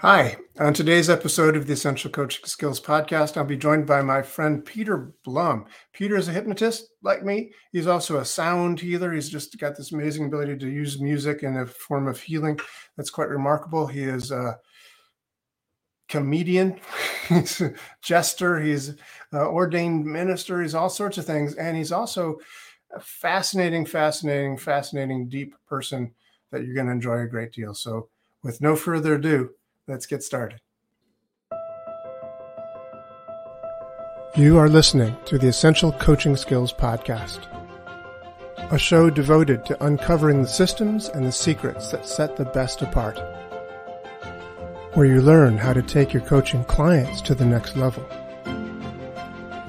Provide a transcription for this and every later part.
Hi. On today's episode of the Essential Coaching Skills Podcast, I'll be joined by my friend Peter Blum. Peter is a hypnotist like me. He's also a sound healer. He's just got this amazing ability to use music in a form of healing that's quite remarkable. He is a comedian, he's a jester, he's an ordained minister, he's all sorts of things. And he's also a fascinating, fascinating, fascinating, deep person that you're going to enjoy a great deal. So, with no further ado, Let's get started. You are listening to the Essential Coaching Skills Podcast, a show devoted to uncovering the systems and the secrets that set the best apart, where you learn how to take your coaching clients to the next level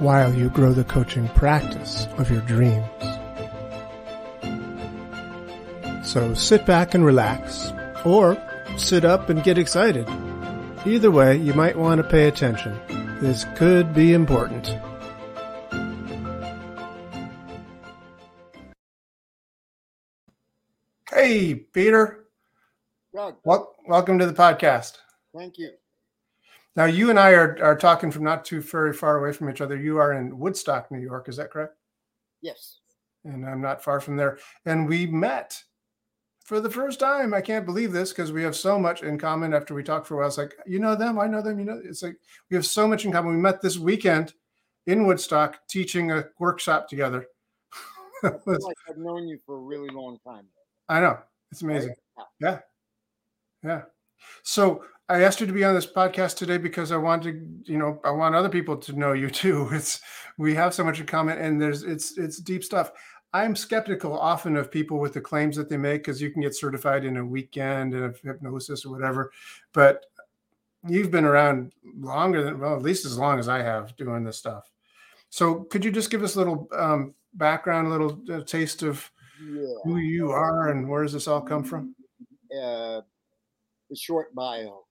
while you grow the coaching practice of your dreams. So sit back and relax, or sit up and get excited. Either way, you might want to pay attention. This could be important. Hey, Peter. Doug. Well, welcome to the podcast. Thank you. Now, you and I are, are talking from not too very far away from each other. You are in Woodstock, New York. Is that correct? Yes. And I'm not far from there. And we met for the first time. I can't believe this because we have so much in common after we talked for a while. It's like, you know them, I know them, you know, it's like we have so much in common. We met this weekend in Woodstock teaching a workshop together. Feel like I've known you for a really long time. I know. It's amazing. Yeah. Yeah. So I asked you to be on this podcast today because I want to, you know, I want other people to know you too. It's we have so much in common and there's it's it's deep stuff. I'm skeptical often of people with the claims that they make because you can get certified in a weekend and hypnosis or whatever. But you've been around longer than, well, at least as long as I have doing this stuff. So could you just give us a little um, background, a little uh, taste of yeah. who you are and where does this all come from? Uh, the short bio.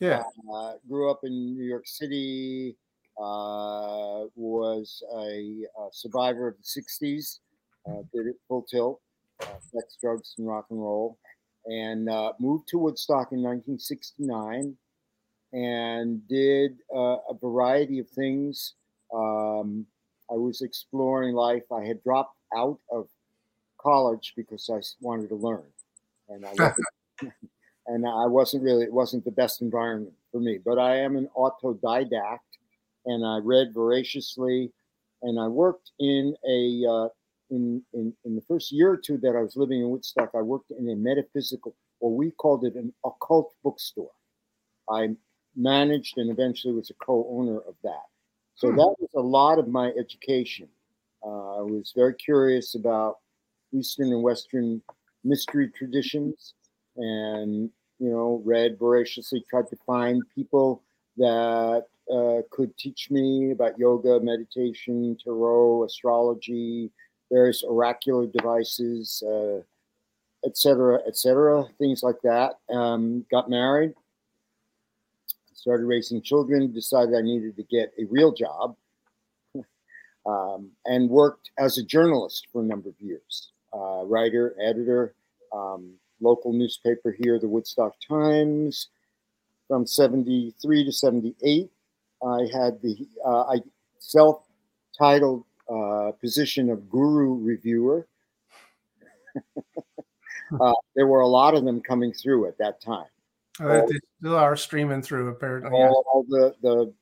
Yeah. Uh, grew up in New York City, uh, was a, a survivor of the 60s uh, did it full tilt, uh, sex, drugs, and rock and roll, and uh, moved to Woodstock in 1969 and did uh, a variety of things. Um, I was exploring life. I had dropped out of college because I wanted to learn, and I wasn't, and I wasn't really. It wasn't the best environment for me. But I am an autodidact, and I read voraciously, and I worked in a uh, in, in, in the first year or two that I was living in Woodstock, I worked in a metaphysical, or we called it an occult bookstore. I managed and eventually was a co-owner of that. So hmm. that was a lot of my education. Uh, I was very curious about Eastern and Western mystery traditions, and you know, read voraciously, tried to find people that uh, could teach me about yoga, meditation, tarot, astrology, various oracular devices, uh, et cetera, et cetera, things like that. Um, got married, started raising children, decided I needed to get a real job, um, and worked as a journalist for a number of years uh, writer, editor, um, local newspaper here, the Woodstock Times. From 73 to 78, I had the uh, I self titled uh, position of guru reviewer. uh, there were a lot of them coming through at that time. Oh, they still are streaming through, apparently. All, all, the, the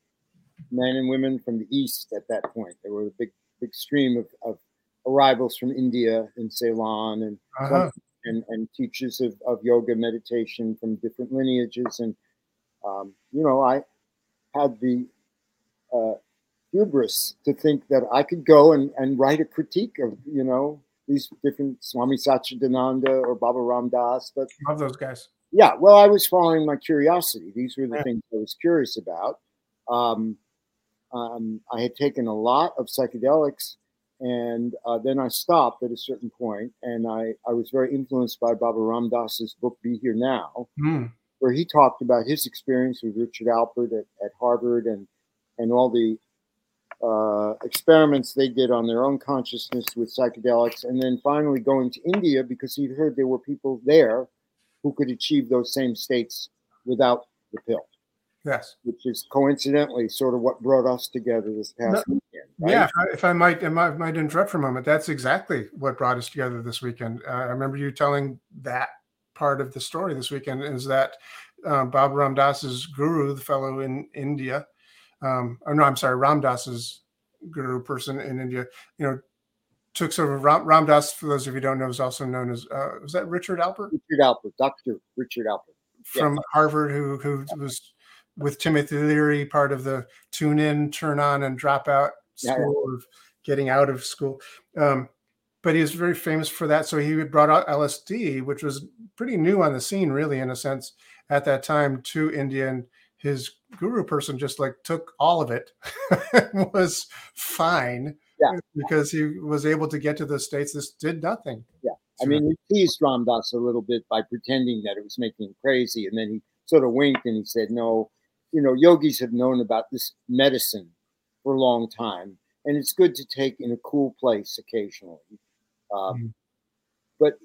men and women from the East at that point. There were a big, big stream of, of arrivals from India and Ceylon and, uh-huh. and, and teachers of, of yoga meditation from different lineages. And, um, you know, I had the uh, hubris to think that I could go and, and write a critique of, you know, these different Swami Satchidananda or Baba Ram Dass. But love those guys. Yeah, well, I was following my curiosity. These were the yeah. things I was curious about. Um, um, I had taken a lot of psychedelics, and uh, then I stopped at a certain point, and I, I was very influenced by Baba Ram Dass's book "Be Here Now," mm. where he talked about his experience with Richard Alpert at, at Harvard and and all the uh, experiments they did on their own consciousness with psychedelics, and then finally going to India because he'd heard there were people there who could achieve those same states without the pill. Yes. Which is coincidentally sort of what brought us together this past no, weekend. Right? Yeah, if I, if I might, if I might interrupt for a moment, that's exactly what brought us together this weekend. Uh, I remember you telling that part of the story this weekend is that um, Baba Ram Dass's guru, the fellow in India, um, or no, I'm sorry, Ram Dass's guru person in India, you know, took sort of Ram, Ram Dass, for those of you who don't know, is also known as, uh, was that Richard Alpert? Richard Alpert, Dr. Richard Alpert. From yeah. Harvard, who, who was with Timothy Leary, part of the tune in, turn on, and drop out school yeah. of getting out of school. Um, but he was very famous for that. So he brought out LSD, which was pretty new on the scene, really, in a sense, at that time to India. And his guru person just like took all of it, was fine. Yeah. Because he was able to get to the States. This did nothing. Yeah. I mean, he teased Ram Dass a little bit by pretending that it was making him crazy. And then he sort of winked and he said, no, you know, yogis have known about this medicine for a long time, and it's good to take in a cool place occasionally. Um, mm But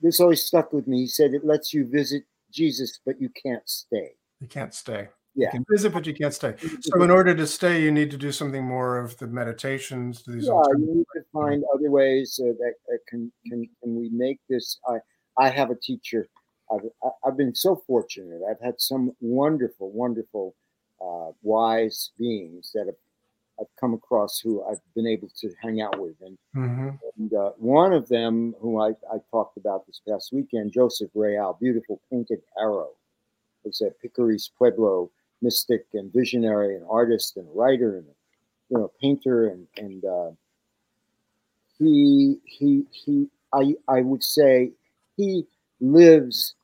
this always stuck with me. He said it lets you visit Jesus, but you can't stay. You can't stay. Yeah. You can visit, but you can't stay. So, in order to stay, you need to do something more of the meditations. These yeah, you need to find other ways uh, that, that can, can can we make this. I I have a teacher I've, I've been so fortunate. I've had some wonderful, wonderful, uh, wise beings that have I've come across who I've been able to hang out with. And, mm-hmm. and uh, one of them, who I, I, talked about this past weekend, Joseph Rael, beautiful painted arrow, was a Picuris Pueblo mystic and visionary and artist and writer and you know painter and and uh, he he he I I would say he lives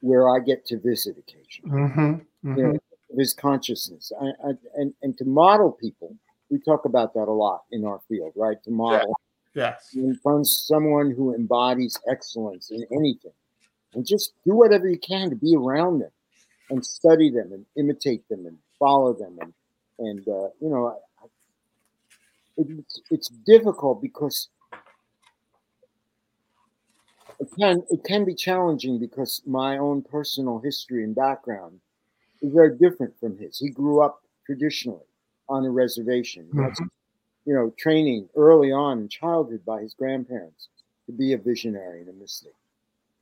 where I get to visit occasionally. Mm-hmm, mm-hmm. You know, his consciousness, I, I, and and to model people. We talk about that a lot in our field, right? To model, yeah. yes, and find someone who embodies excellence in anything, and just do whatever you can to be around them, and study them, and imitate them, and follow them, and and uh, you know, it's, it's difficult because it can it can be challenging because my own personal history and background is very different from his. He grew up traditionally on a reservation. Mm-hmm. you know, training early on in childhood by his grandparents to be a visionary and a mystic.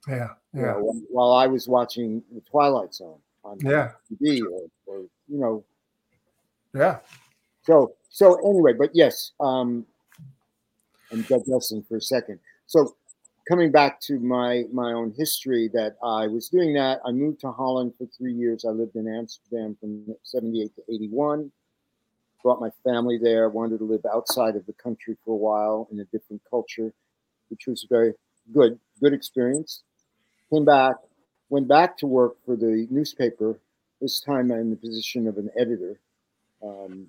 Yeah, yeah. You know, while I was watching The Twilight Zone on yeah. TV, or, or you know, yeah. So so anyway, but yes, um, I'm digressing for a second. So coming back to my my own history that I was doing that. I moved to Holland for three years. I lived in Amsterdam from 78 to 81. Brought my family there. Wanted to live outside of the country for a while in a different culture, which was a very good, good experience. Came back, went back to work for the newspaper. This time in the position of an editor. Um,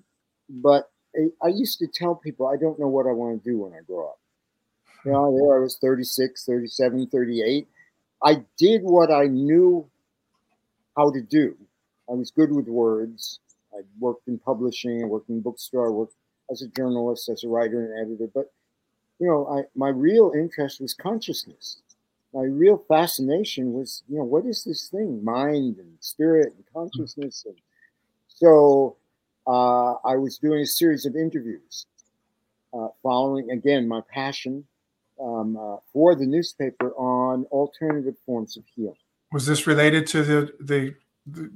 but I, I used to tell people I don't know what I want to do when I grow up. You know, there I was 36, 37, 38. I did what I knew how to do. I was good with words. I worked in publishing, I worked in bookstore, I worked as a journalist, as a writer and editor. But you know, I, my real interest was consciousness. My real fascination was, you know, what is this thing? Mind and spirit and consciousness. And so uh, I was doing a series of interviews, uh, following again my passion um, uh, for the newspaper on alternative forms of healing. Was this related to the the, the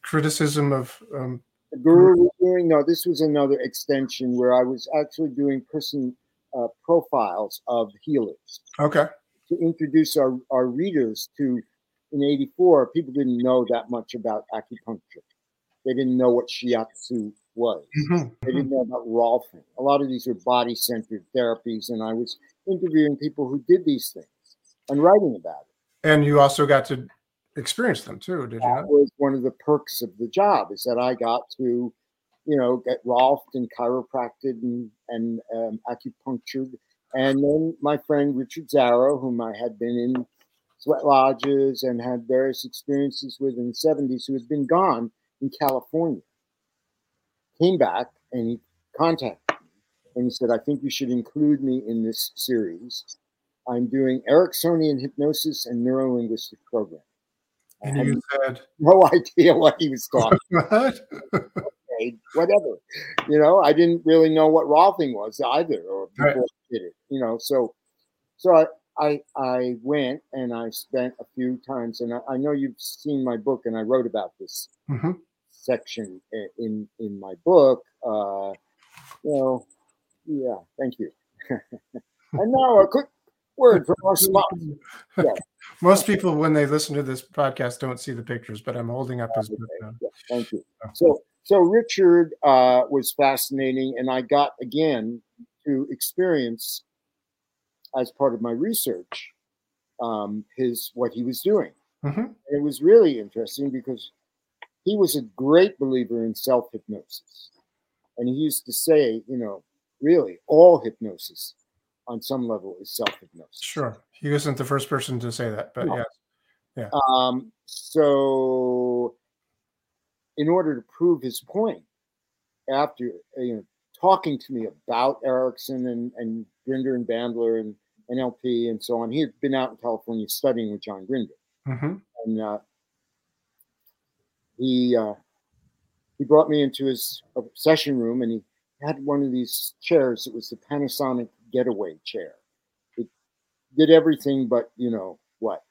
criticism of um, the guru was doing? No, this was another extension where I was actually doing person uh, profiles of healers. Okay. To introduce our, our readers to, in '84, people didn't know that much about acupuncture. They didn't know what shiatsu was. Mm-hmm. They didn't know about Rolfing. A lot of these are body centered therapies, and I was interviewing people who did these things and writing about it. And you also got to experience them too, did you? That was one of the perks of the job is that I got to, you know, get Rolfed and chiropracted and and um, acupunctured, and then my friend Richard Zarrow, whom I had been in sweat lodges and had various experiences with in the 70s, who had been gone in California, came back and he contacted me and he said, I think you should include me in this series. I'm doing Ericksonian hypnosis and neurolinguistic programming. And you said no idea what he was talking. about. okay, whatever. You know, I didn't really know what Rolfing was either, or before right. Did it. You know, so so I, I I went and I spent a few times, and I, I know you've seen my book, and I wrote about this mm-hmm. section in in my book. Uh, you know, yeah, thank you. and now a quick word from our sponsor. Yeah. Most people, when they listen to this podcast, don't see the pictures, but I'm holding up his book now. Yeah, thank you. So, so Richard uh, was fascinating, and I got again to experience as part of my research um, his what he was doing. Mm-hmm. it was really interesting because he was a great believer in self hypnosis, and he used to say, you know, really all hypnosis on some level is self hypnosis. Sure, he wasn't the first person to say that, but no. yes, yeah. Um, so, in order to prove his point, after you know talking to me about Erickson and and Grinder and Bandler and NLP and so on. He had been out in California studying with John Grinder, mm-hmm. and uh, he uh, he brought me into his session room, and he had one of these chairs. It was the Panasonic Getaway chair. It did everything but you know what.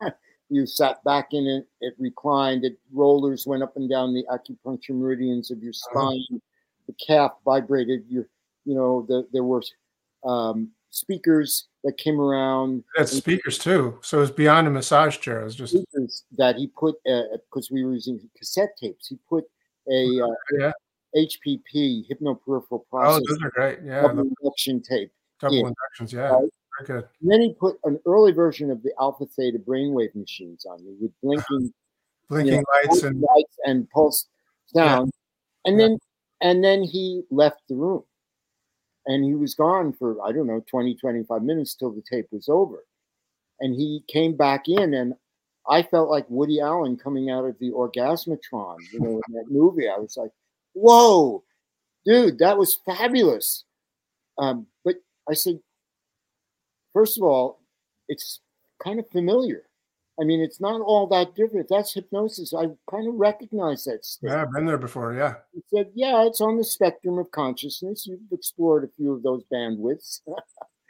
you sat back in it, it reclined, it rollers went up and down the acupuncture meridians of your uh-huh. spine. The calf vibrated, your you know, the, there were um, speakers that came around. That's speakers too. So it's beyond a massage chair. It's just that he put because uh, we were using cassette tapes. He put a uh, yeah. HPP hypnoperipheral process. Oh, those are great. Yeah, double induction tape. Double in, inductions. Yeah. Right? Very good. And then he put an early version of the alpha theta brainwave machines on me with blinking, blinking you know, lights and lights and pulse sound, yeah. and yeah. then and then he left the room. And he was gone for i don't know 20 25 minutes till the tape was over. And he came back in and i felt like woody allen coming out of the orgasmatron you know in that movie. I was like whoa dude that was fabulous. Um, but i said first of all it's kind of familiar I mean, it's not all that different. That's hypnosis. I kind of recognize that. State. Yeah, I've been there before. Yeah. He said, yeah, it's on the spectrum of consciousness. You've explored a few of those bandwidths.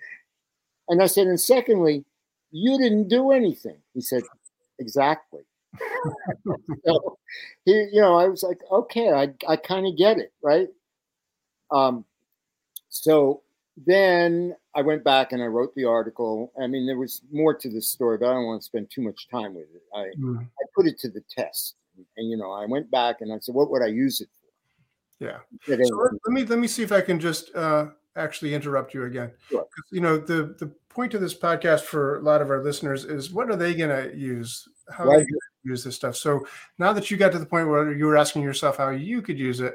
and I said, and secondly, you didn't do anything. He said, exactly. so he, you know, I was like, okay, I, I kind of get it, right? Um, so then I went back and I wrote the article. I mean, there was more to the story, but I don't want to spend too much time with it. I, mm. I put it to the test, and you know, I went back and I said, "What would I use it for?" Yeah. So let me let me see if I can just uh, actually interrupt you again. Sure. You know, the the point of this podcast for a lot of our listeners is what are they going to use? How right. are they going to use this stuff? So now that you got to the point where you were asking yourself how you could use it,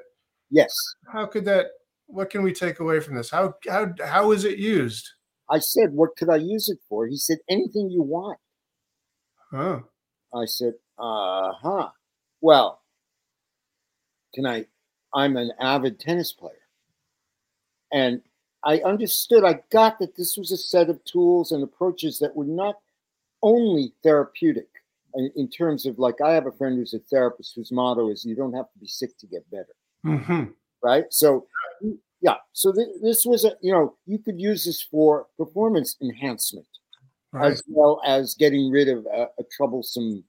yes. How could that what can we take away from this? How how how is it used? I said, "What could I use it for?" He said, "Anything you want." Huh. I said, "Uh huh." Well, can I? I'm an avid tennis player, and I understood. I got that this was a set of tools and approaches that were not only therapeutic in, in terms of like I have a friend who's a therapist whose motto is "You don't have to be sick to get better." Mm-hmm right? So, yeah, so th- this was a you know you could use this for performance enhancement right. as well as getting rid of a, a, troublesome,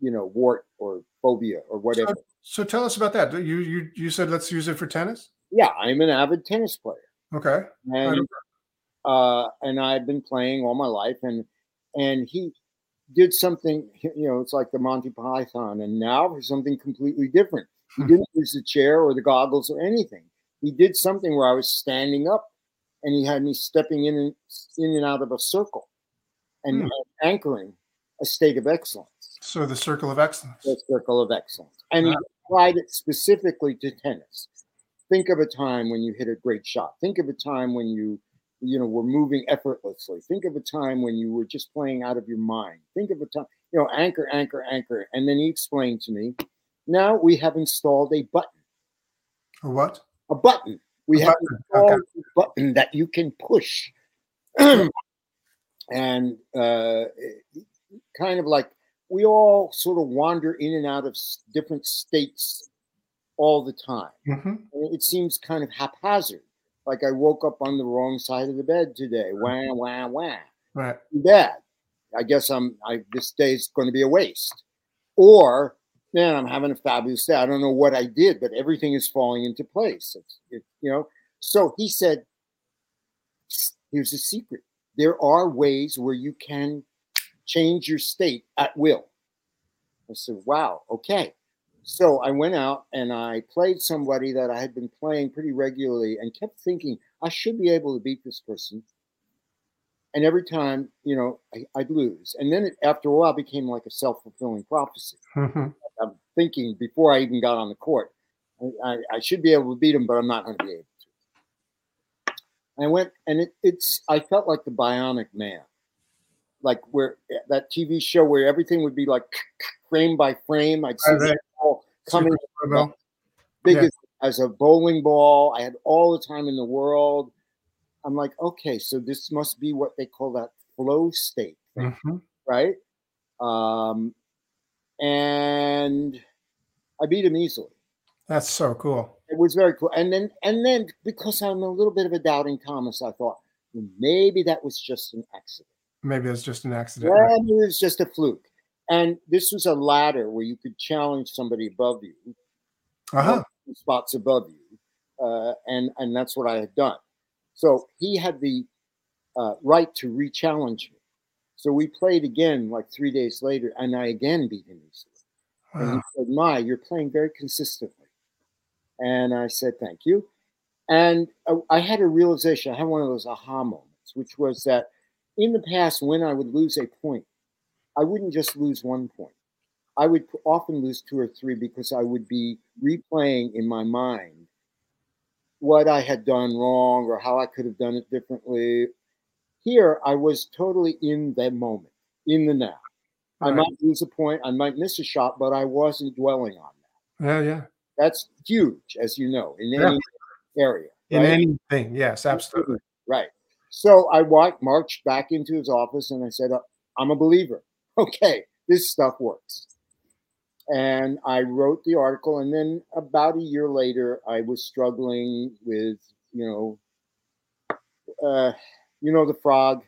you know, wart or phobia or whatever. So, so, tell us about that. You you you said let's use it for tennis. Yeah, I'm an avid tennis player. Okay, and uh, and I've been playing all my life, and and he did something. You know, it's like the Monty Python, and now for something completely different. He didn't use the chair or the goggles or anything. He did something where I was standing up and he had me stepping in and in and out of a circle and, hmm. anchoring a state of excellence. So the circle of excellence. The circle of excellence. And wow. he applied it specifically to tennis. Think of a time when you hit a great shot. Think of a time when you, you know, were moving effortlessly. Think of a time when you were just playing out of your mind. Think of a time, you know, anchor, anchor, anchor. And then he explained to me now we have installed a button. A what? A button. We a have button. okay. a button that you can push. and uh, kind of like we all sort of wander in and out of different states all the time. Mm-hmm. It seems kind of haphazard. Like I woke up on the wrong side of the bed today. Wah wah wah. Right. Too bad. I guess I'm. I this day is going to be a waste. Or man, I'm having a fabulous day. I don't know what I did, but everything is falling into place. It's, it, you know. So he said, "Here's a secret. There are ways where you can change your state at will." I said, "Wow, okay." So I went out and I played somebody that I had been playing pretty regularly and kept thinking I should be able to beat this person. And every time, you know, I, would lose. And then it, after a while, became like a self fulfilling prophecy. Mm-hmm. Thinking before I even got on the court, I, I, should be able to beat him, but I'm not going to be able to. I went and it, it's, I felt like the bionic man, like where that TV show where everything would be like frame by frame. I'd see right, ball coming big yeah. as, as a bowling ball. I had all the time in the world. I'm like, okay, so this must be what they call that flow state, mm-hmm. right? Um, and I beat him easily. That's so cool. It was very cool. And then, and then, because I'm a little bit of a doubting Thomas, I thought well, maybe that was just an accident. Maybe it was just an accident. Yeah, it was just a fluke. And this was a ladder where you could challenge somebody above you, uh-huh. spots above you, uh, and and that's what I had done. So he had the uh, right to re-challenge me. So we played again like three days later, and I again beat him easily. And he said, "My, you're playing very consistently." And I said, "Thank you." And uh, I had a realization. I had one of those aha moments, which was that in the past, when I would lose a point, I wouldn't just lose one point. I would often lose two or three because I would be replaying in my mind what I had done wrong or how I could have done it differently. Here, I was totally in the moment, in the now. I might lose a point, I might miss a shot, but I wasn't dwelling on that. Yeah, yeah. That's huge, as you know, in any yeah. area. In anything, yes, absolutely. Right. So I walked, marched back into his office and I said, I'm a believer. Okay, this stuff works and I wrote the article. And then about a year later, I was struggling with, you know, uh, you know, the frog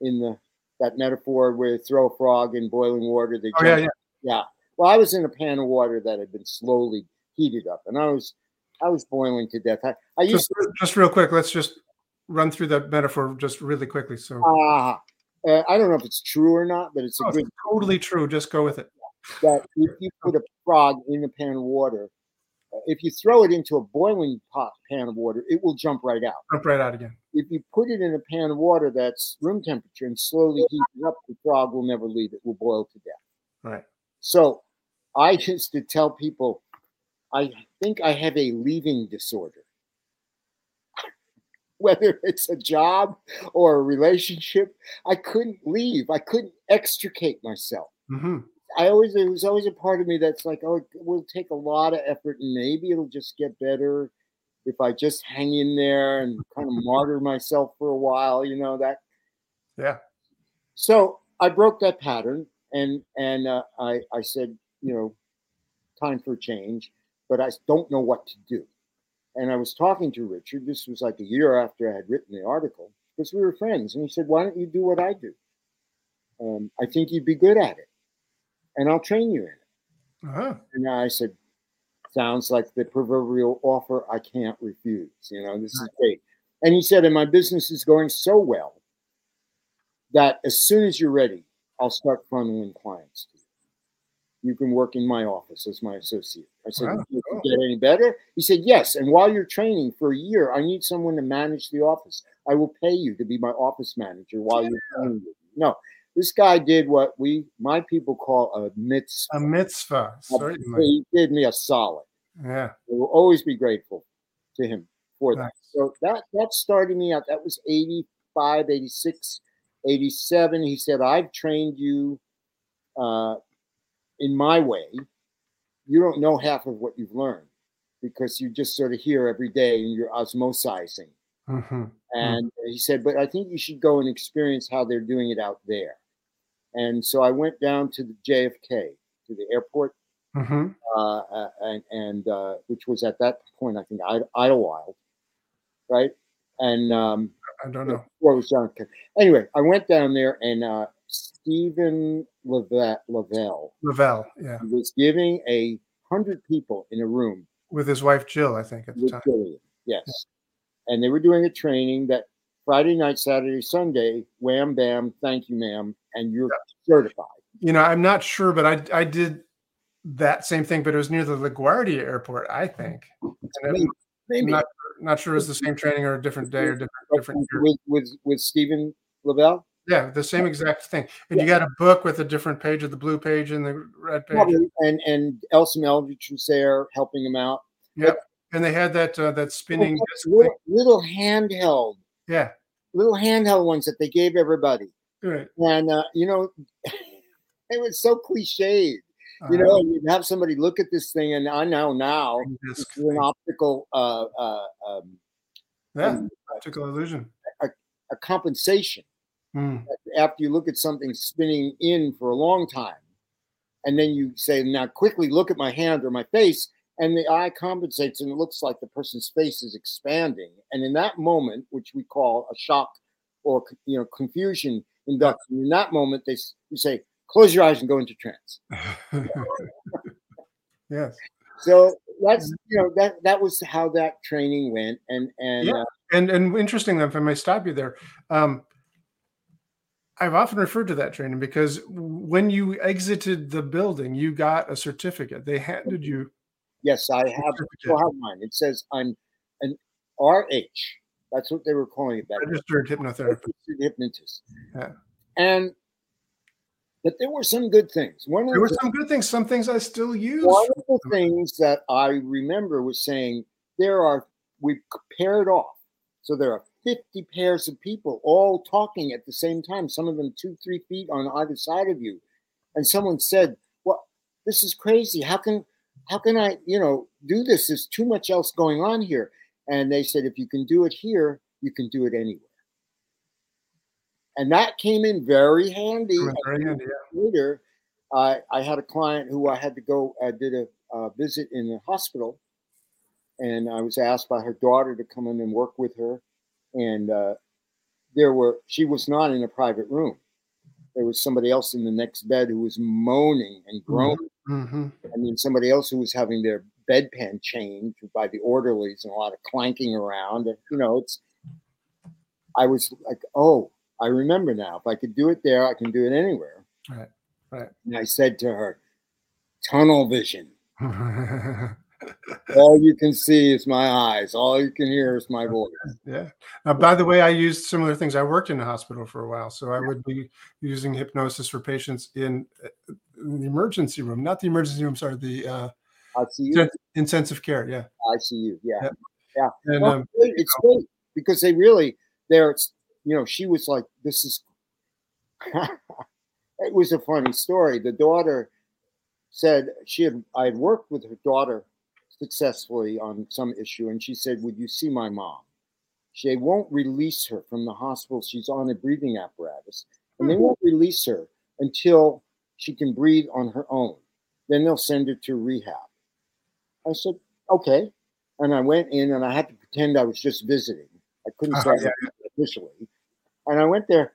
in the that metaphor where throw a frog in boiling water. They oh, yeah, yeah, yeah. Well, I was in a pan of water that had been slowly heated up, and I was I was boiling to death. I, I used just, to, just real quick. Let's just run through that metaphor just really quickly. So, uh, uh, I don't know if it's true or not, but it's, oh, good, it's totally true. Just go with it that if you put a frog in a pan of water, if you throw it into a boiling pot pan of water, it will jump right out. Jump right out again. If you put it in a pan of water that's room temperature and slowly heat it up, the frog will never leave. It will boil to death. Right. So I used to tell people, I think I have a leaving disorder. Whether it's a job or a relationship, I couldn't leave. I couldn't extricate myself. Mm-hmm. I always there was always a part of me that's like, oh, it will take a lot of effort, and maybe it'll just get better if I just hang in there and kind of martyr myself for a while, you know that. Yeah. So I broke that pattern, and and uh, I I said, you know, time for change, but I don't know what to do. And I was talking to Richard. This was like a year after I had written the article because we were friends, and he said, "Why don't you do what I do? Um, I think you'd be good at it." And I'll train you in it. Uh-huh. And I said, sounds like the proverbial offer I can't refuse. You know, this is great. And he said, and my business is going so well that as soon as you're ready, I'll start funneling clients to you. You can work in my office as my associate. I said, wow. you get any better? He said, yes. And while you're training for a year, I need someone to manage the office. I will pay you to be my office manager while yeah. you're training. No, this guy did what we my people call a mitzvah. A mitzvah, certainly. He did me a solid. Yeah. We will always be grateful to him for nice. that. So that that started me out. That was 85, 86, 87. He said, I've trained you uh, in my way. You don't know half of what you've learned because you just sort of hear every day and you're osmosizing. Mm-hmm. And mm-hmm. he said, but I think you should go and experience how they're doing it out there and so I went down to the JFK to the airport, Mm-hmm. uh, and, and uh, which was at that point I think Id- Idlewild, right? And um, I don't know. before it was John Kennedy. Anyway, I went down there, and uh, Stephen Lavelle, Lavelle Lavelle, yeah, was giving a hundred people in a room with his wife Jill, I think at the with time. Gillian. Yes, and they were doing a training that Friday night, Saturday, Sunday. Wham bam, thank you, ma'am, and you're certified. You know, I'm not sure, but I I did that same thing, but it was near the LaGuardia Airport, I think. Maybe, maybe. not not sure it was the same training or a different day or different different year. with with with Stephen Lavelle. Yeah, the same exact thing. And you got a book with a different page of the blue page and the red page. Probably, and and Elsa Eldridge was there helping him out. Yep. And they had that uh, that spinning. Little, little handheld, Yeah. little handheld ones that they gave everybody, Right. and uh, you know, it was so cliched. Uh, You know, you'd have somebody look at this thing, and I know now it's an optical uh, uh, um, Yeah. Optical illusion. a compensation Mm. after you look at something spinning in for a long time, and then you say, "Now quickly look at my hand or my face," and the eye compensates, and it looks like the person's face is expanding. And in that moment, which we call a shock or you know confusion induction, in that moment they you say, "Close your eyes and go into trance." yes. So that's you know that that was how that training went, and and Yeah. uh, And and interesting, if I may stop you there, um, I've often referred to that training because when you exited the building, you got a certificate. They handed you yes, I have still have mine. It says I'm an RH. That's what they were calling it back then. registered hypnotherapist. hypnotist. Yeah. And but there were some good things. One There were the, some good things, some things I still use. one of the things that I remember was saying there are we paired off. So there are 50 pairs of people all talking at the same time, some of them two, three feet on either side of you. And someone said, Well, this is crazy. How can how can I, you know, do this? There's too much else going on here. And they said, if you can do it here, you can do it anywhere. And that came in very handy. Very handy, yeah. Later, I I had a client who I had to go. I did a, uh visit in the hospital, and I was asked by her daughter to come in and work with her. And uh, there were she was not in a private room. There was somebody else in the next bed who was moaning and groaning. Mhm. I mean, somebody else who was having their bedpan changed by the orderlies and a lot of clanking around. And, you know, it's. I was like, oh, I remember now. If I could do it there, I can do it anywhere. Right, right. And I said to her, tunnel vision. All you can see is my eyes. All you can hear is my voice. yeah. Now, by the way, I used similar things. I worked in a hospital for a while, so I would be using hypnosis for patients uh, in the emergency room, not the emergency room. Sorry, the uh, ICU. Inten- intensive care. Yeah. ICU. Yeah. Yeah. Yeah. And No, um, it's great. It's great because they really, they're, you know, she was like, this is, it was a funny story. The daughter said she had, I had worked with her daughter successfully on some issue, and she said, Would you see my mom? She won't release her from the hospital. She's on a breathing apparatus, and they won't release her until she can breathe on her own. Then they'll send her to rehab. I said, Okay. And I went in and I had to pretend I was just visiting. I couldn't Uh-huh, say officially. And I went there.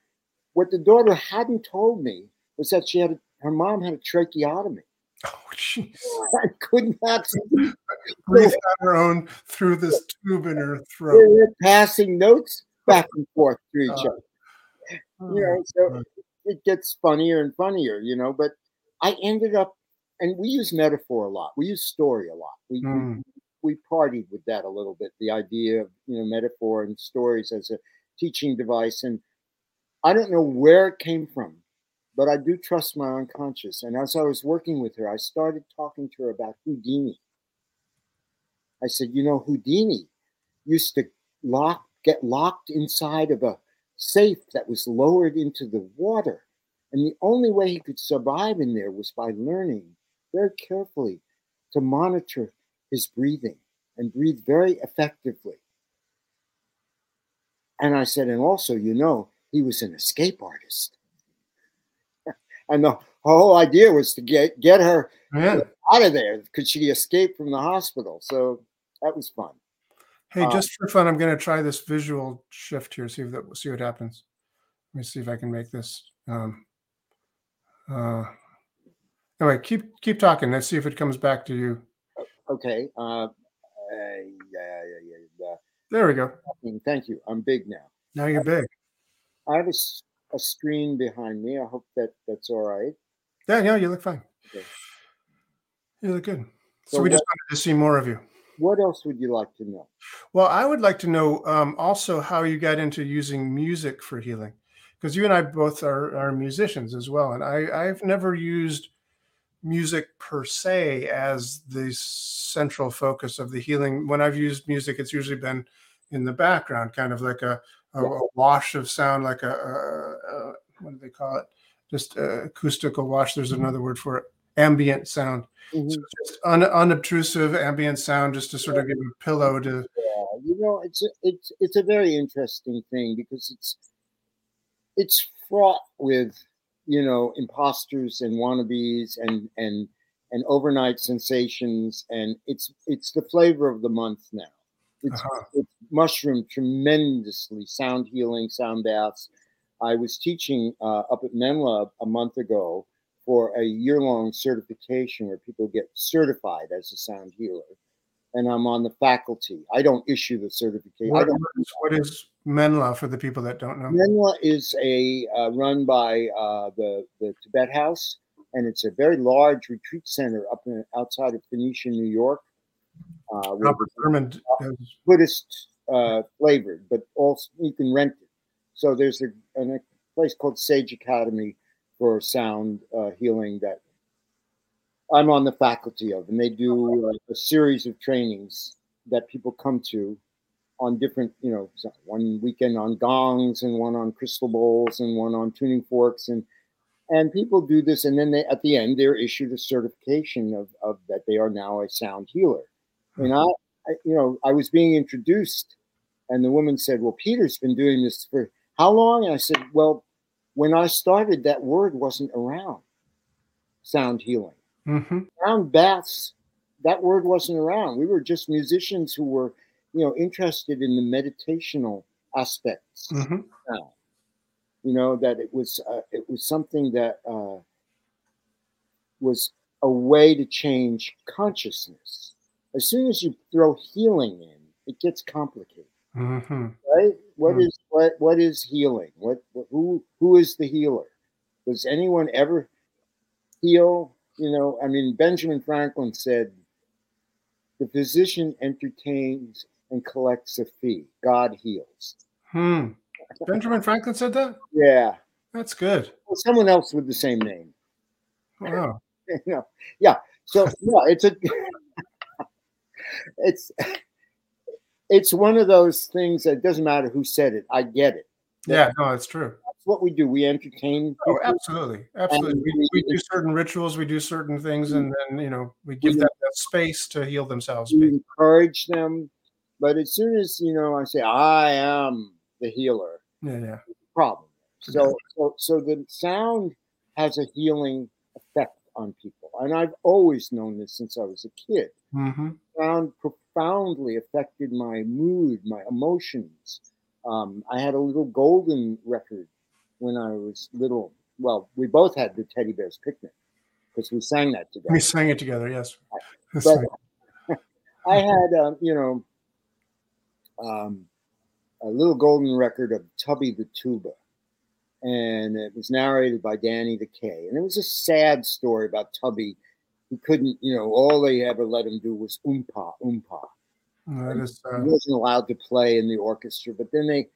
What the daughter hadn't told me was that she had a, her mom had a tracheotomy. oh, jeez. I could not. Breathe on her own through this tube in her They throat. were passing notes back and forth to each Uh, other. You know, so it gets funnier and funnier. You know, but I ended up, and we use metaphor a lot. We use story a lot. We we, Mm. we partied with that a little bit. The idea of you know metaphor and stories as a teaching device, and I don't know where it came from, but I do trust my unconscious. And as I was working with her, I started talking to her about Houdini. I said, you know, Houdini used to lock get locked inside of a safe that was lowered into the water. And the only way he could survive in there was by learning very carefully to monitor his breathing and breathe very effectively. And I said, and also, you know, he was an escape artist. and the whole idea was to get get her Yeah. out of there Could she escape from the hospital. So that was fun. Hey, Uh, just for fun, I'm going to try this visual shift here. See if that. See what happens. Let me see if I can make this. Um, uh, anyway, keep keep talking. Let's see if it comes back to you. Okay. Uh, uh, yeah, yeah, yeah, yeah. There we go. Thank you. I'm big now. Now you're big. I have a, a screen behind me. I hope that that's all right. Yeah, yeah, you look fine. Okay. You look good. So, So we just wanted to see more of you. What else would you like to know? Well, I would like to know um, also how you got into using music for healing, because you and I both are, are musicians as well, and I, I've never used music per se as the central focus of the healing. When I've used music, it's usually been in the background, kind of like a, a, a wash of sound, like a, a, a what do they call it? Just uh, acoustical wash. There's another word for it. Ambient sound. Mhm. So just un, unobtrusive ambient sound, just to sort of give a pillow to Yeah, you know, it's a, it's it's a very interesting thing because it's it's fraught with you know imposters and wannabes and and and overnight sensations, and it's it's the flavor of the month now. It's, Uh-huh. it's mushroomed tremendously. Sound healing, sound baths. I was teaching uh, up at Menla a month ago for a year-long certification where people get certified as a sound healer and I'm on the faculty. I don't issue the certification. I don't. what is, what is Menla for the people that don't know? Menla is a uh, run by uh, the the Tibet House, and it's a very large retreat center up in, outside of Phoenicia, New York. Uh, Robert Thurman has- Buddhist uh, flavored, but also you can rent it. So there's a, a place called Sage Academy for sound uh, healing that I'm on the faculty of, and they do uh, a series of trainings that people come to on different, you know, one weekend on gongs and one on crystal bowls and one on tuning forks. And and people do this and then they at the end they're issued a certification of, of that they are now a sound healer. And I, I you know i was being introduced and the woman said well peter's been doing this for how long? And i said well when i started that word wasn't around sound healing Mhm. sound baths that word wasn't around we were just musicians who were you know interested in the meditational aspects Mhm. now. You know that it was uh, it was something that uh, was a way to change consciousness. As soon as you throw healing in, it gets complicated, Mhm. right? What Mm. is what what is healing? What, what who who is the healer? Does anyone ever heal? You know, I mean, Benjamin Franklin said, "The physician entertains and collects a fee. God heals." Hmm. Benjamin Franklin said that. Yeah, That's good. well, someone else with the same name. Wow. you know, yeah. So yeah, it's a it's it's one of those things that doesn't matter who said it. I get it. Yeah. No, it's true. That's what we do. We entertain. Oh, absolutely, absolutely. We, we do certain rituals, we do certain things, and then you know we give them that space to heal themselves. we encourage them. But as soon as you know, I say I am the healer. Yeah, yeah. Problem. So so so the sound has a healing effect on people, and I've always known this since I was a kid. Mm-hmm. Sound profoundly affected my mood, my emotions. Um, I had a little golden record when I was little. Well, we both had the Teddy Bears Picnic because we sang that together. We sang it together. Yes. But I had, um, you know, um, a little golden record of Tubby the Tuba. And it was narrated by Danny the Kaye. And it was a sad story about Tubby. He couldn't, you know, all they ever let him do was oompa, oompa. is, uh, He wasn't allowed to play in the orchestra. But then they,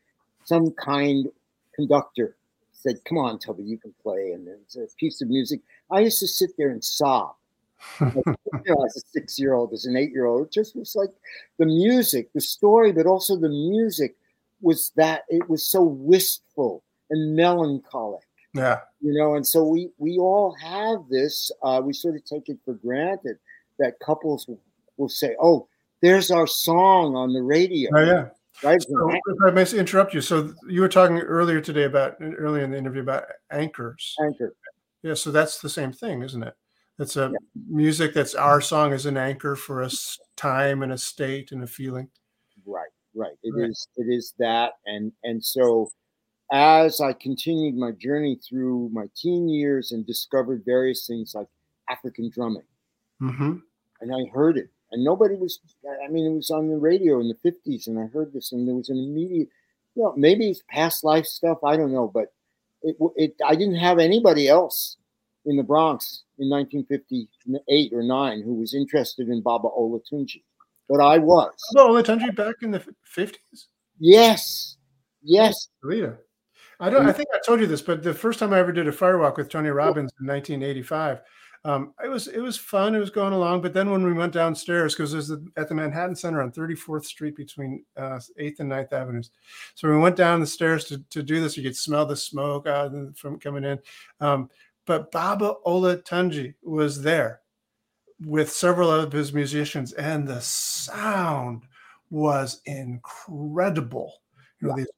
some kind conductor said, "Come on, Toby, you can play." And it's a piece of music. I used to sit there and sob. you know, as a six-year-old, as an eight-year-old, it just was like the music, the story, but also the music was that it was so wistful and melancholic yeah. you know and so we we all have this uh, we sort of take it for granted that couples will, will say oh there's our song on the radio Oh, yeah. right So if I may interrupt you, so you were talking earlier today about earlier in the interview about anchors. anchor Yeah, so that's the same thing, isn't it? It's a yeah. music that's our song as an anchor for a time and a state and a feeling. Right, right. It right. is. It is that, and and so as I continued my journey through my teen years and discovered various things like African drumming, mm-hmm. and I heard it, and nobody was. I mean, it was on the radio in the '50s, and I heard this, and there was an immediate. You know, maybe it's past life stuff. I don't know, but it, it. I didn't have anybody else in the Bronx in 1958 or nine who was interested in Baba Olatunji, but I was. Baba Olatunji back in the 50s. Yes, yes. Rita. I don't. I think I told you this, but the first time I ever did a firewalk with Tony Robbins in 1985, um, it was it was fun. It was going along, but then when we went downstairs, because there's the, at the Manhattan Center on 34th Street between uh, 8th and 9th Avenues, so we went down the stairs to, to do this. You could smell the smoke out from coming in. Um, but Baba Olatunji was there with several of his musicians, and the sound was incredible. You know, yeah. these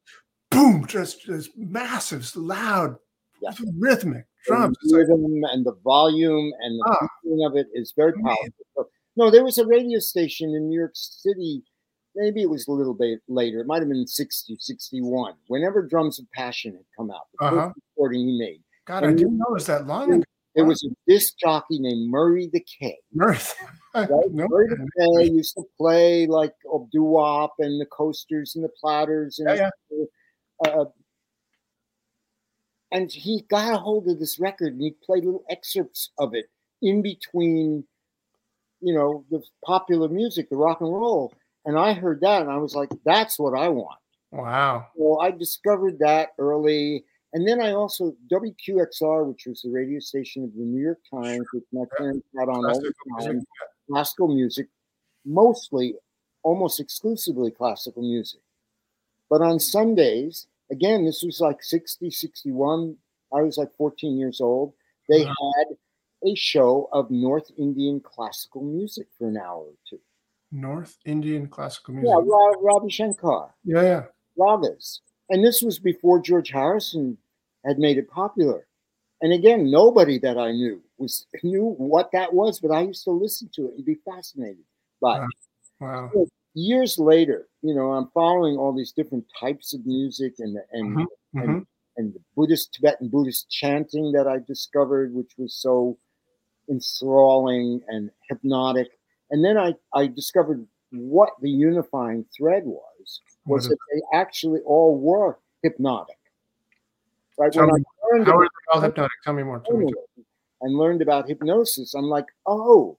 boom, just, just massive, loud, yeah. rhythmic drums. The rhythm and the volume and the ah, feeling of it is very powerful. no, there was a radio station in New York City. Maybe it was a little bit later. It might have been 60, 61. Whenever Drums of Passion had come out, the uh-huh. recording he made. God, and I didn't know it was that long ago. There was a disc jockey named Murray the K. Murray, right? no, Murray the K used to play like doo wop and the coasters and the platters and yeah, yeah. Uh, and he got a hold of this record and he played little excerpts of it in between, you know, the popular music, the rock and roll. And I heard that and I was like, that's what I want. Wow. So I discovered that early. And then I also, WQXR, which was the radio station of the New York Times, which my parents had on all the time, classical music, mostly, almost exclusively classical music. But on Sundays, again, this was like 60, 61. I was like 14 years old. They uh-huh. had a show of North Indian classical music for an hour or two. North Indian classical music. Yeah, Ra- Ravi Shankar. Yeah, yeah. Ragas. And this was before George Harrison had made it popular. And again, nobody that I knew was knew what that was, but I used to listen to it and be fascinated by it. Wow. Years later, you know, I'm following all these different types of music and and mm-hmm. and, mm-hmm. and the Buddhist Tibetan Buddhist chanting that I discovered, which was so enthralling and hypnotic. And then I, I discovered what the unifying thread was, was that they actually all were hypnotic. Right? Tell when me, I learned how about, are they all hypnotic? Tell me more. Tell me and learned about hypnosis, I'm like, oh,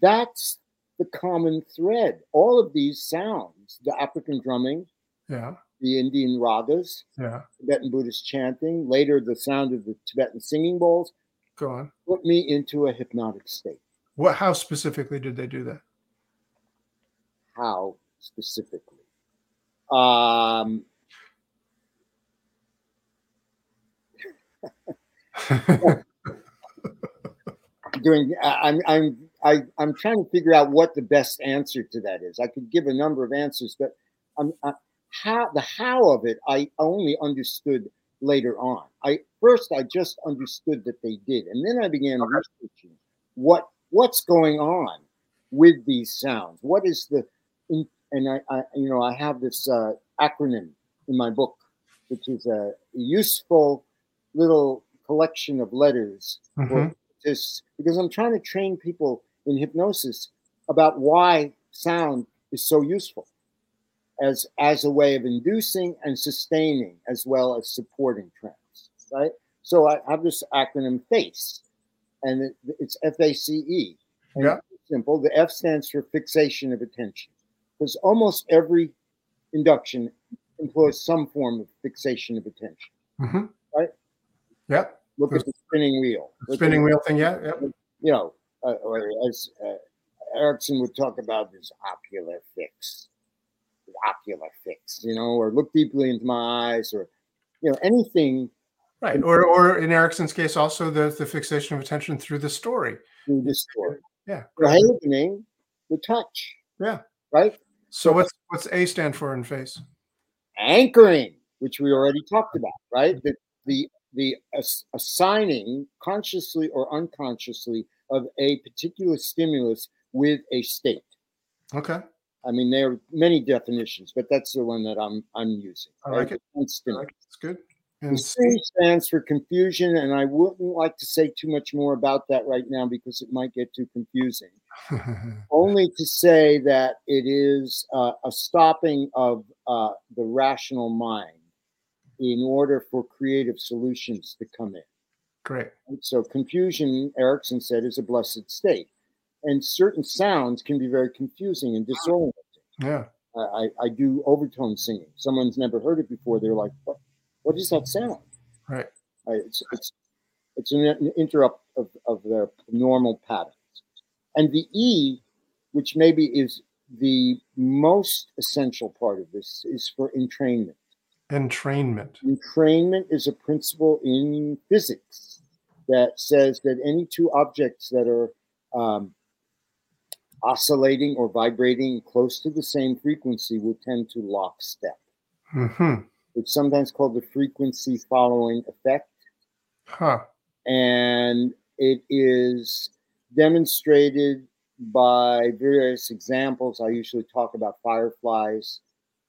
that's the common thread. All of these sounds, the African drumming, yeah, the Indian ragas, yeah, Tibetan Buddhist chanting, later the sound of the Tibetan singing bowls, go on, put me into a hypnotic state. What? How specifically did they do that? How specifically? Um, doing I'm I'm I, I'm trying to figure out what the best answer to that is. I could give a number of answers, but I'm, I, how the how of it I only understood later on. I first I just understood that they did, and then I began researching what what's going on with these sounds. What is the and I, I you know I have this uh, acronym in my book, which is a useful little collection of letters mm-hmm. because I'm trying to train people in hypnosis about why sound is so useful as as a way of inducing and sustaining as well as supporting trance right? So i have this acronym face and it, it's f-a-c-e yeah. simple. The f stands for fixation of attention because almost every induction employs some form of fixation of attention mm-hmm. right? Yep look at the spinning wheel. The spinning wheel thing yeah yep. you know uh, or as uh, Erickson would talk about this ocular fix, the ocular fix, you know, or look deeply into my eyes, or you know, anything. Right, or or in Erickson's case, also the the fixation of attention through the story. Through the story. Yeah. Prohibiting the touch. Yeah. Right. So what's what's A stand for in face? Anchoring, which we already talked about, right? The the the ass- assigning consciously or unconsciously of a particular stimulus with a state. Okay. I mean, there are many definitions, but that's the one that I'm I'm using. I like it. It's I like it. It's good. The C stands for confusion, and I wouldn't like to say too much more about that right now because it might get too confusing. Only to say that it is uh, a stopping of uh, the rational mind in order for creative solutions to come in. Great. So confusion, Erickson said, is a blessed state, and certain sounds can be very confusing and disorienting. Yeah. I, I do overtone singing. Someone's never heard it before. They're like, "What? What is that sound?" Right. I, it's it's it's an, an interrupt of, of their normal patterns. And the E, which maybe is the most essential part of this, is for entrainment. Entrainment. Entrainment is a principle in physics that says that any two objects that are um, oscillating or vibrating close to the same frequency will tend to lockstep. hmm It's sometimes called the frequency following effect. Huh. and it is demonstrated by various examples. I usually talk about fireflies,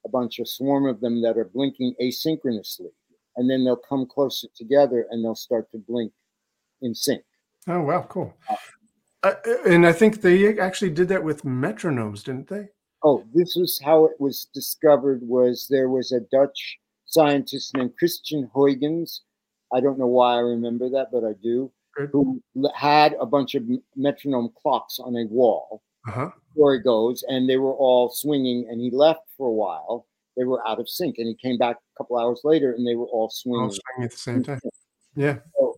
a bunch of swarm of them that are blinking asynchronously, and then they'll come closer together and they'll start to blink in sync. Oh wow, cool. Uh, and I think they actually did that with metronomes, didn't they? Oh, this was how it was discovered. Was there was a Dutch scientist named Christian Huygens. I don't know why I remember that, but I do. Good. Who had a bunch of metronome clocks on a wall. Uh huh. Where he goes, and they were all swinging, and he left for a while. They were out of sync, and he came back a couple hours later, and they were all All swinging. swinging at the same time. Yeah. So,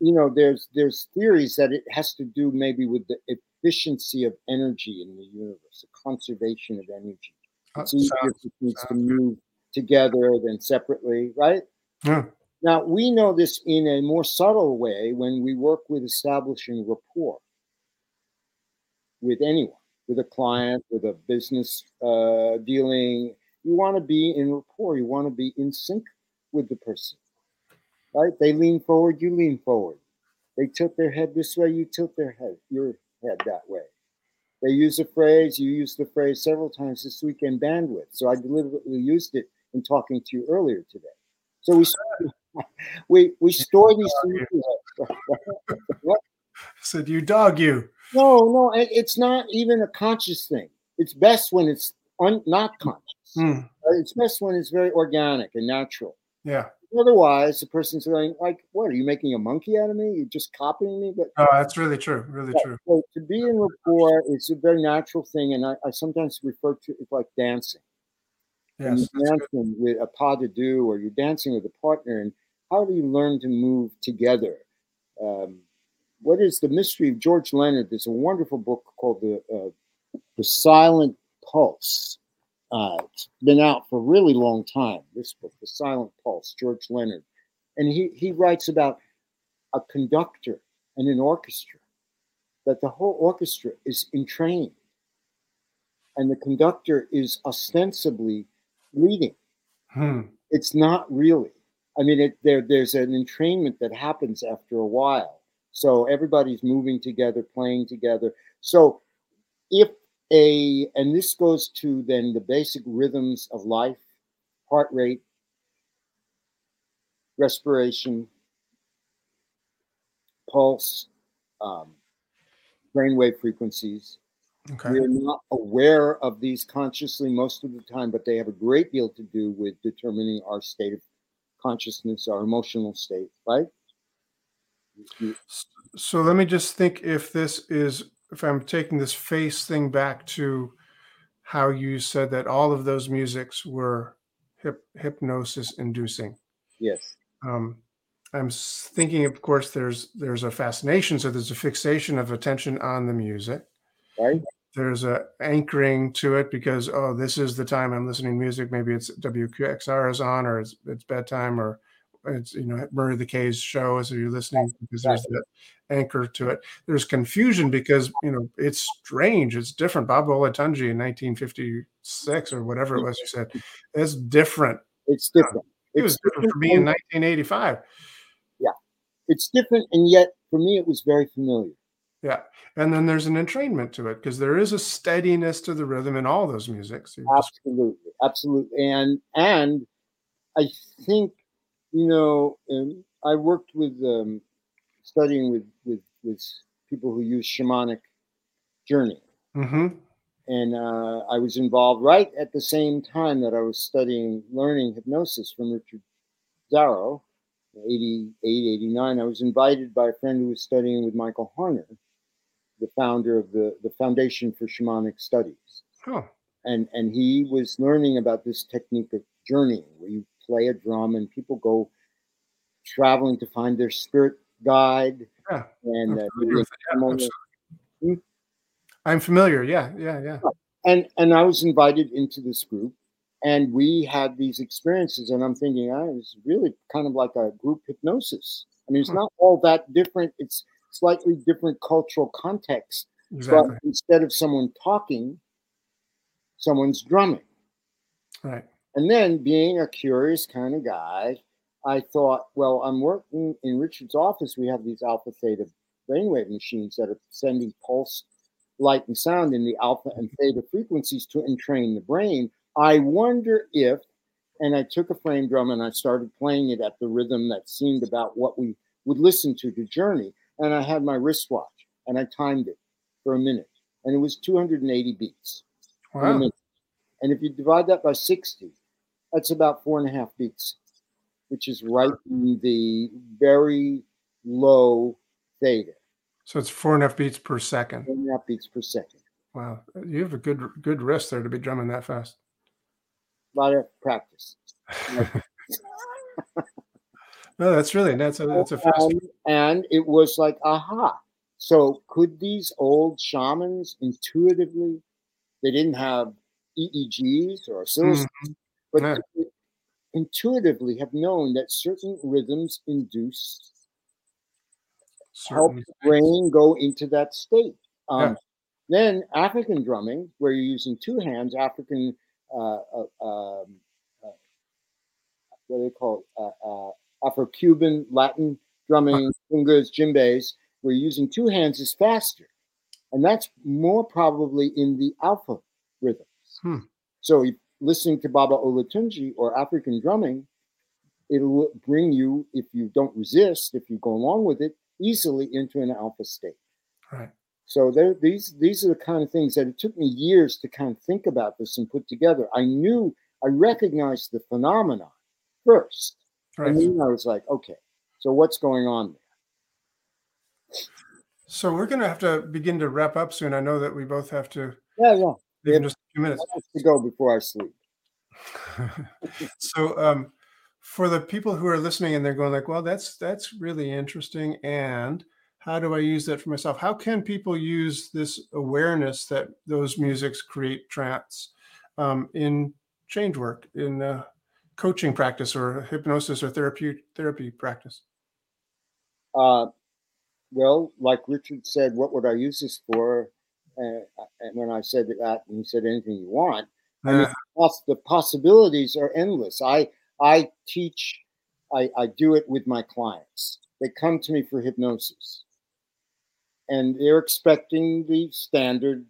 You know, there's there's theories that it has to do maybe with the efficiency of energy in the universe, the conservation of energy. Uh, It's easier for things to move together than separately, right? yeah. Now, we know this in a more subtle way when we work with establishing rapport with anyone, with a client, with a business uh, dealing. You want to be in rapport, you want to be in sync with the person, right? They lean forward, you lean forward. They tilt their head this way, you tilt their head, your head that way. They use a phrase, you used the phrase several times this week in bandwidth. So I deliberately used it in talking to you earlier today. So we we we store these things. Said you dog you. No, no, it- it's not even a conscious thing. It's best when it's un, not conscious. Hmm. Uh, It's best when it's very organic and natural. Yeah. Otherwise, the person's going like, "What are you making a monkey out of me? You're just copying me." But Oh, that's really true. Really true. so to be in rapport, it's a very natural thing, and I, I sometimes refer to it like dancing. and Yes. you're That's good. dancing with a pas de deux or you're dancing with a partner and how do you learn to move together um, what is the mystery of george leonard there's a wonderful book called the uh, the silent pulse uh, it's been out for a really long time this book the silent pulse george leonard and he, he writes about a conductor and an orchestra that the whole orchestra is entrained and the conductor is ostensibly leading. Hmm. It's not really. I mean, it, there there's an entrainment that happens after a while. So everybody's moving together, playing together. So if a and this goes to then the basic rhythms of life, heart rate, respiration, pulse, um, brainwave frequencies. Okay. We're not aware of these consciously most of the time, but they have a great deal to do with determining our state of consciousness, our emotional state, right? So let me just think if this is if I'm taking this face thing back to how you said that all of those musics were hip, hypnosis inducing. Yes. Um, I'm thinking, of course, there's there's a fascination, so there's a fixation of attention on the music. Right? There's a anchoring to it because oh, this is the time I'm listening to music. Maybe it's WQXR is on, or it's, it's bedtime, or it's you know Murray the K's show, so you're listening because there's that anchor to it. There's confusion because you know it's strange, it's different. Bob Olatunji in 1956 or whatever it was you said, it's different. It's uh, different. It was It's different for me in 1985. Yeah, it's different, and yet for me, it was very familiar. Yeah, and then there's an entrainment to it because there is a steadiness to the rhythm in all those musics. Absolutely, absolutely, and and I think you know um, I worked with um, studying with with with people who use shamanic journey. Mm-hmm. And uh, I was involved right at the same time that I was studying learning hypnosis from Richard Zarro, 88, 89. I was invited by a friend who was studying with Michael Harner, the founder of the, the Foundation for Shamanic Studies. Oh. And, and he was learning about this technique of journeying, where you play a drum and people go traveling to find their spirit guide. Yeah. And uh, Hmm? I'm familiar. Yeah, yeah, yeah. And and I was invited into this group, and we had these experiences. And I'm thinking, oh, it was really kind of like a group hypnosis. I mean, it's hmm. not all that different. It's slightly different cultural context. Exactly. But instead of someone talking, someone's drumming. Right. And then, being a curious kind of guy, I thought, well, I'm working in Richard's office. We have these alpha theta brainwave machines that are sending pulse, light, and sound in the alpha and theta frequencies to entrain the brain. I wonder if, and I took a frame drum and I started playing it at the rhythm that seemed about what we would listen to to Journey. And I had my wristwatch and I timed it for a minute, and it was 280 beats. Wow. And if you divide that by 60, that's about four and a half beats, which is right in the very low theta. So it's four and a half beats per second. Four and a half beats per second. Wow, you have a good good wrist there to be drumming that fast. A lot of practice. no, that's really that's a that's a fast. And, and it was like aha. So could these old shamans intuitively? They didn't have EEGs or oscilloscopes, mm-hmm. But yeah. intuitively have known that certain rhythms induce help the brain go into that state. Um, yeah. Then African drumming, where you're using two hands, African, uh, uh, um, uh, what do they call it? Uh, uh, Afro-Cuban, Latin drumming, congas, djembes, where you're using two hands is faster. And that's more probably in the alpha rhythms. Hmm. So listening to Baba Olatunji or African drumming, it'll bring you, if you don't resist, if you go along with it, easily into an alpha state. Right. So there, these these are the kind of things that it took me years to kind of think about this and put together. I knew I recognized the phenomenon first, right. and then I was like, okay, so what's going on there? So we're going to have to begin to wrap up soon. I know that we both have to. Yeah, yeah. Just minutes to go before I sleep. so, um, for the people who are listening and they're going like, well, that's that's really interesting. And how do I use that for myself? How can people use this awareness that those musics create trance um, in change work, in uh, coaching practice, or hypnosis, or therapy therapy practice? Uh, well, like Richard said, what would I use this for? Uh, and when I said that, and he said anything you want. I mean, the possibilities are endless. I I teach, I, I do it with my clients. They come to me for hypnosis. And they're expecting the standard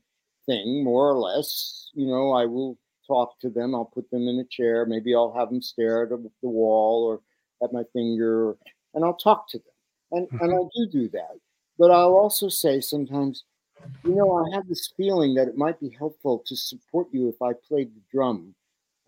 thing, more or less. You know, I will talk to them. I'll put them in a chair. Maybe I'll have them stare at the wall or at my finger, and I'll talk to them. And, and mm-hmm. I do do that. But I'll also say sometimes, you know, I have this feeling that it might be helpful to support you if I played the drum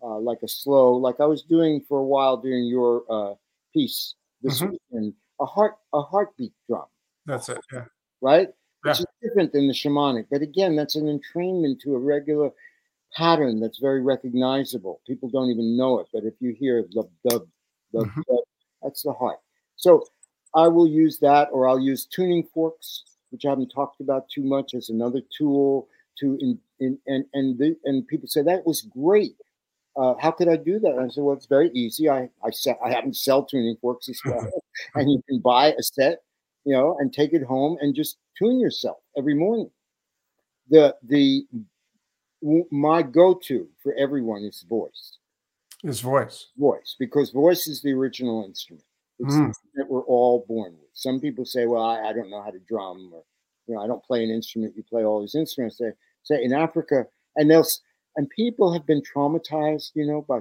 uh, like a slow, like I was doing for a while during your uh, piece this mm-hmm. weekend, a heart a heartbeat drum. That's it. Yeah. Right. Yeah. Which is different than the shamanic, but again, that's an entrainment to a regular pattern that's very recognizable. People don't even know it, but if you hear the dub, the mm-hmm. that's the heart. So I will use that, or I'll use tuning forks, which I haven't talked about too much, as another tool to in, in and and the, and people say that was great uh, how could I do that? And I said, well, it's very easy. I I, I happen to sell tuning forks as well, and you can buy a set, you know, and take it home and just tune yourself every morning. The the my go-to for everyone is voice. Is voice. Voice, because voice is the original instrument. It's mm. that we're all born with. Some people say, "Well, I, I, don't know how to drum," or you know, "I don't play an instrument." You play all these instruments. They say in Africa, and they'll and people have been traumatized, you know, by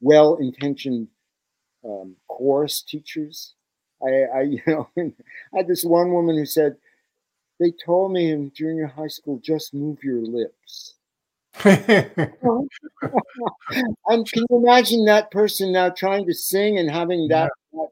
well-intentioned um, chorus teachers. I, I, you know, I had this one woman who said, "They told me in junior high school, just move your lips." and can you imagine that person now trying to sing and having that yeah. that,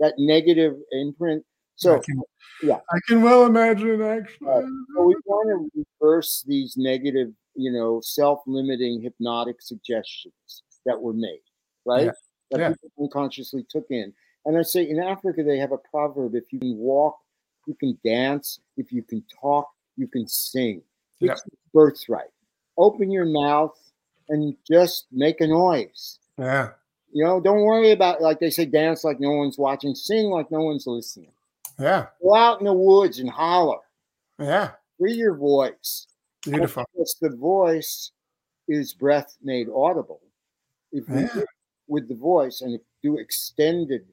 that, negative imprint? So, I can, yeah, I can well imagine actually. Uh, so we want to reverse these negative, you know, self-limiting hypnotic suggestions that were made, right? Yeah. That yeah. people unconsciously took in. And I say in Africa they have a proverb: if you can walk, you can dance. If you can talk, you can sing. It's yeah. birthright open your mouth and just make a noise. Yeah. You know, don't worry about like they say, dance like no one's watching, sing like no one's listening. Yeah. Go out in the woods and holler. Yeah. Free your voice. Beautiful. Because the voice is breath made audible. If yeah. with the voice and do extended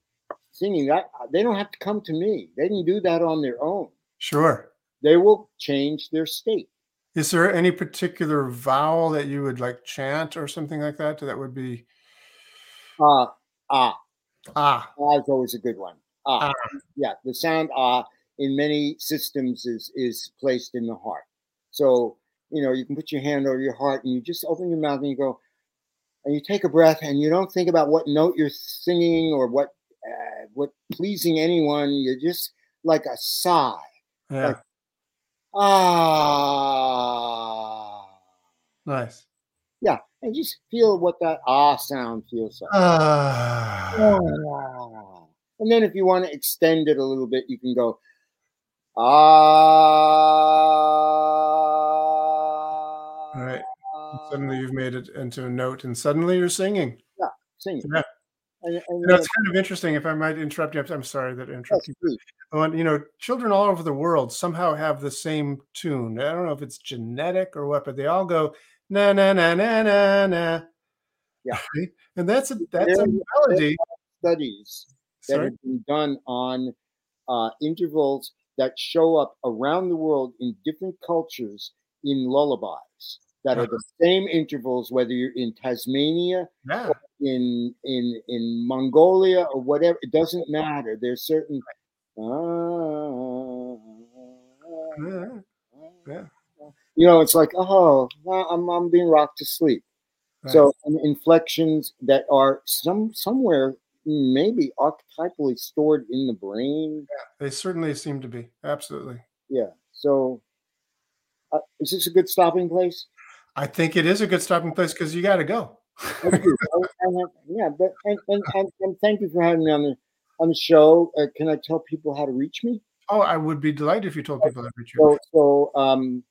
singing, that they don't have to come to me. They can do that on their own. Sure. They will change their state. Is there any particular vowel that you would like chant or something like that? That would be uh ah. Ah. Ah is always a good one. Ah. ah. Yeah, the sound ah in many systems is is placed in the heart. So, you know, you can put your hand over your heart and you just open your mouth and you go and you take a breath and you don't think about what note you're singing or what uh, what pleasing anyone. You're just like a sigh. Yeah. Like Ah. Nice. Yeah, and just feel what that ah sound feels like. Ah. ah. And then if you want to extend it a little bit, you can go ah. All right. And suddenly you've made it into a note, and suddenly you're singing. Yeah, singing. Yeah. And, and you know, it's kind of interesting. If I might interrupt you, I'm sorry that I interrupt you. When, you know, children all over the world somehow have the same tune. I don't know if it's genetic or what, but they all go na na na na na na. Yeah, and that's a that's there, a melody. Studies that sorry? have been done on uh, intervals that show up around the world in different cultures in lullabies that are the same intervals, whether you're in Tasmania, yeah. In in in Mongolia or whatever. It doesn't matter. There's certain. Uh, yeah. yeah. You know, it's like, oh, I'm I'm being rocked to sleep. Right. So inflections that are some somewhere maybe archetypally stored in the brain. Yeah, they certainly seem to be. Absolutely. Yeah. So, uh, is this a good stopping place? I think it is a good stopping place because you got to go. yeah, but and, and, and, and, thank you for having me on the on the show. Uh, can I tell people how to reach me? Oh, I would be delighted if you told people how to reach you. So, so um,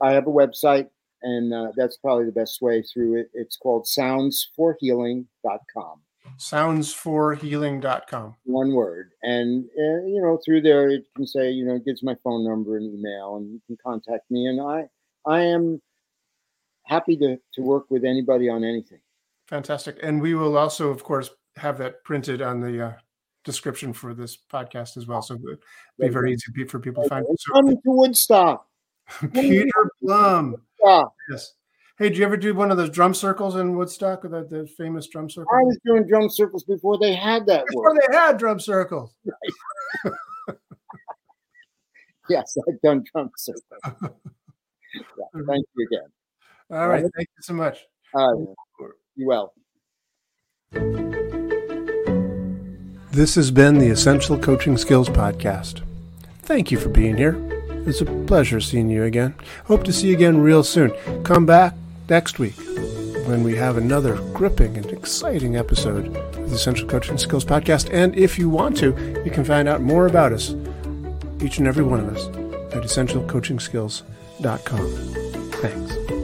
I have a website, and uh, that's probably the best way through it. It's called soundsforhealing.com. Soundsforhealing.com. One word. And, uh, you know, through there, it can say, you know, it gives my phone number and email, and you can contact me. And I, I am happy to to work with anybody on anything. Fantastic, and we will also, of course, have that printed on the uh, description for this podcast as well, so it'll be very easy for people to find. So, Come to Woodstock. Peter Blum. Yeah. Yes. Hey, did you ever do one of those drum circles in Woodstock, the, the famous drum circle? I was doing drum circles before they had that. Before word. they had drum circles. Right. yes, I've done drum circles. Yeah, thank you again. All right. Thank you so much. All right. You well. This has been the Essential Coaching Skills Podcast. Thank you for being here. It's a pleasure seeing you again. Hope to see you again real soon. Come back next week when we have another gripping and exciting episode of the Essential Coaching Skills Podcast. And if you want to, you can find out more about us, each and every one of us, at essentialcoachingskills.com. Thanks.